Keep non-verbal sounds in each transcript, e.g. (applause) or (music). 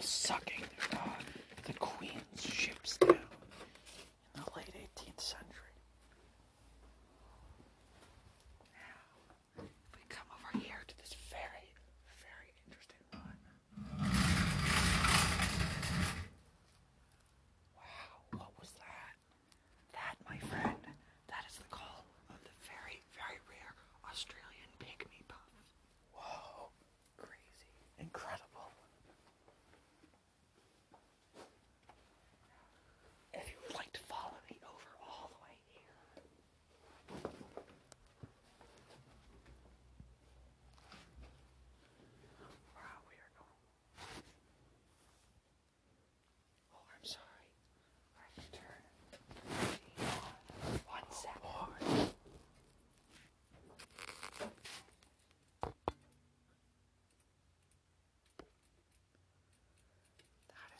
sucking.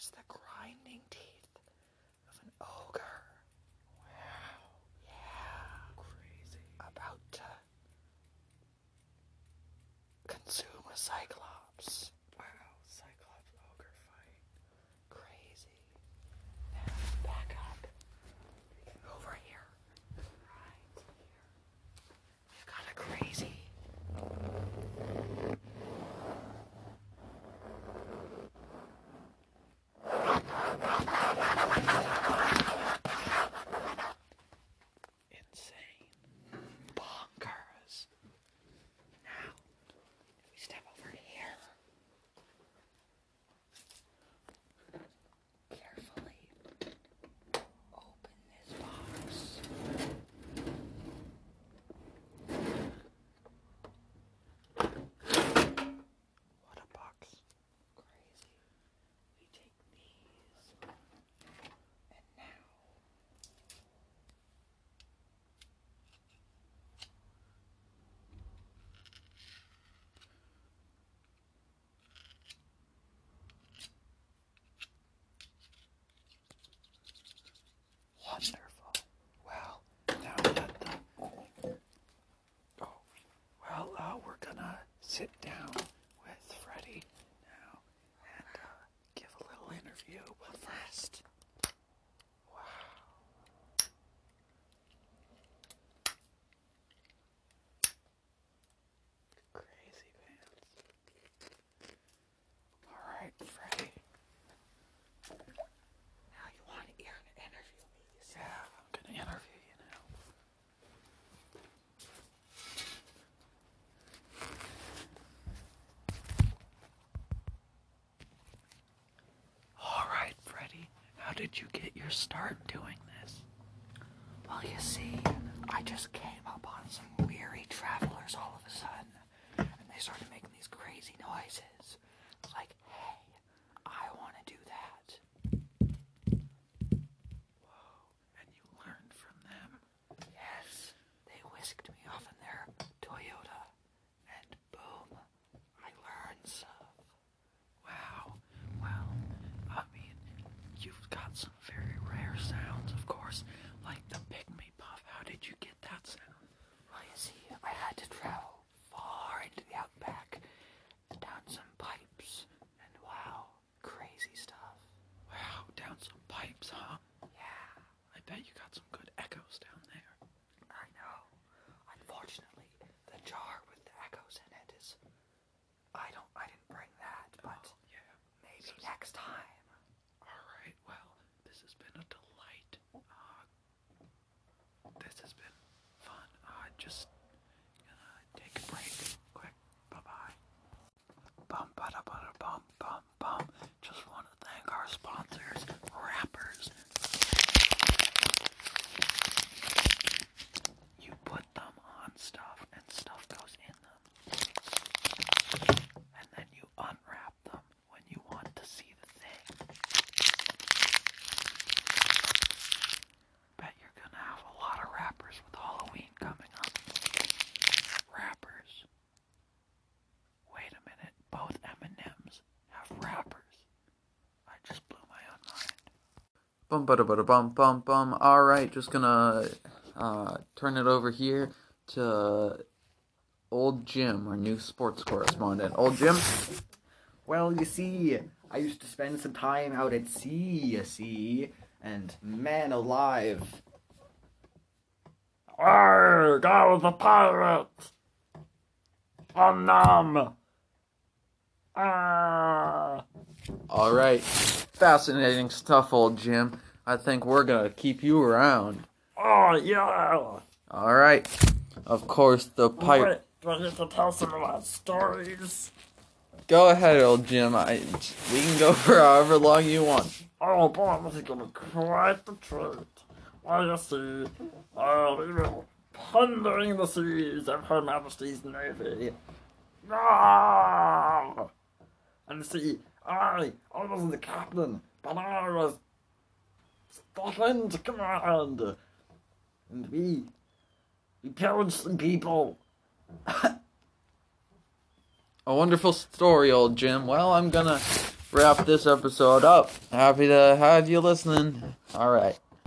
has the grinding teeth of an ogre. Wow. Yeah. Crazy. About to consume a cyclops. sit down with Freddie now and uh, give a little interview. start doing this? Well, you see, I just came upon some weary travelers all of a sudden, and they started making these crazy noises. It's like course. Bum bada bada bum bum bum. All right, just gonna uh, turn it over here to old Jim, our new sports correspondent. Old Jim. Well, you see, I used to spend some time out at sea, you see, and man alive. Arr, go the pirates! Um, nom! Ah! All right, fascinating stuff, old Jim. I think we're gonna keep you around. Oh, yeah! All right. Of course, the pirate. Wait, do I get to tell some of my stories? Go ahead, old Jim. I, we can go for however long you want. Oh boy, this is gonna be quite the treat. Well, you see, uh, we were plundering the seas of Her Majesty's Navy. Ah! And see, I, I wasn't the captain, but I was second command. And we, we pillaged some people. (laughs) A wonderful story, old Jim. Well, I'm gonna wrap this episode up. Happy to have you listening. All right.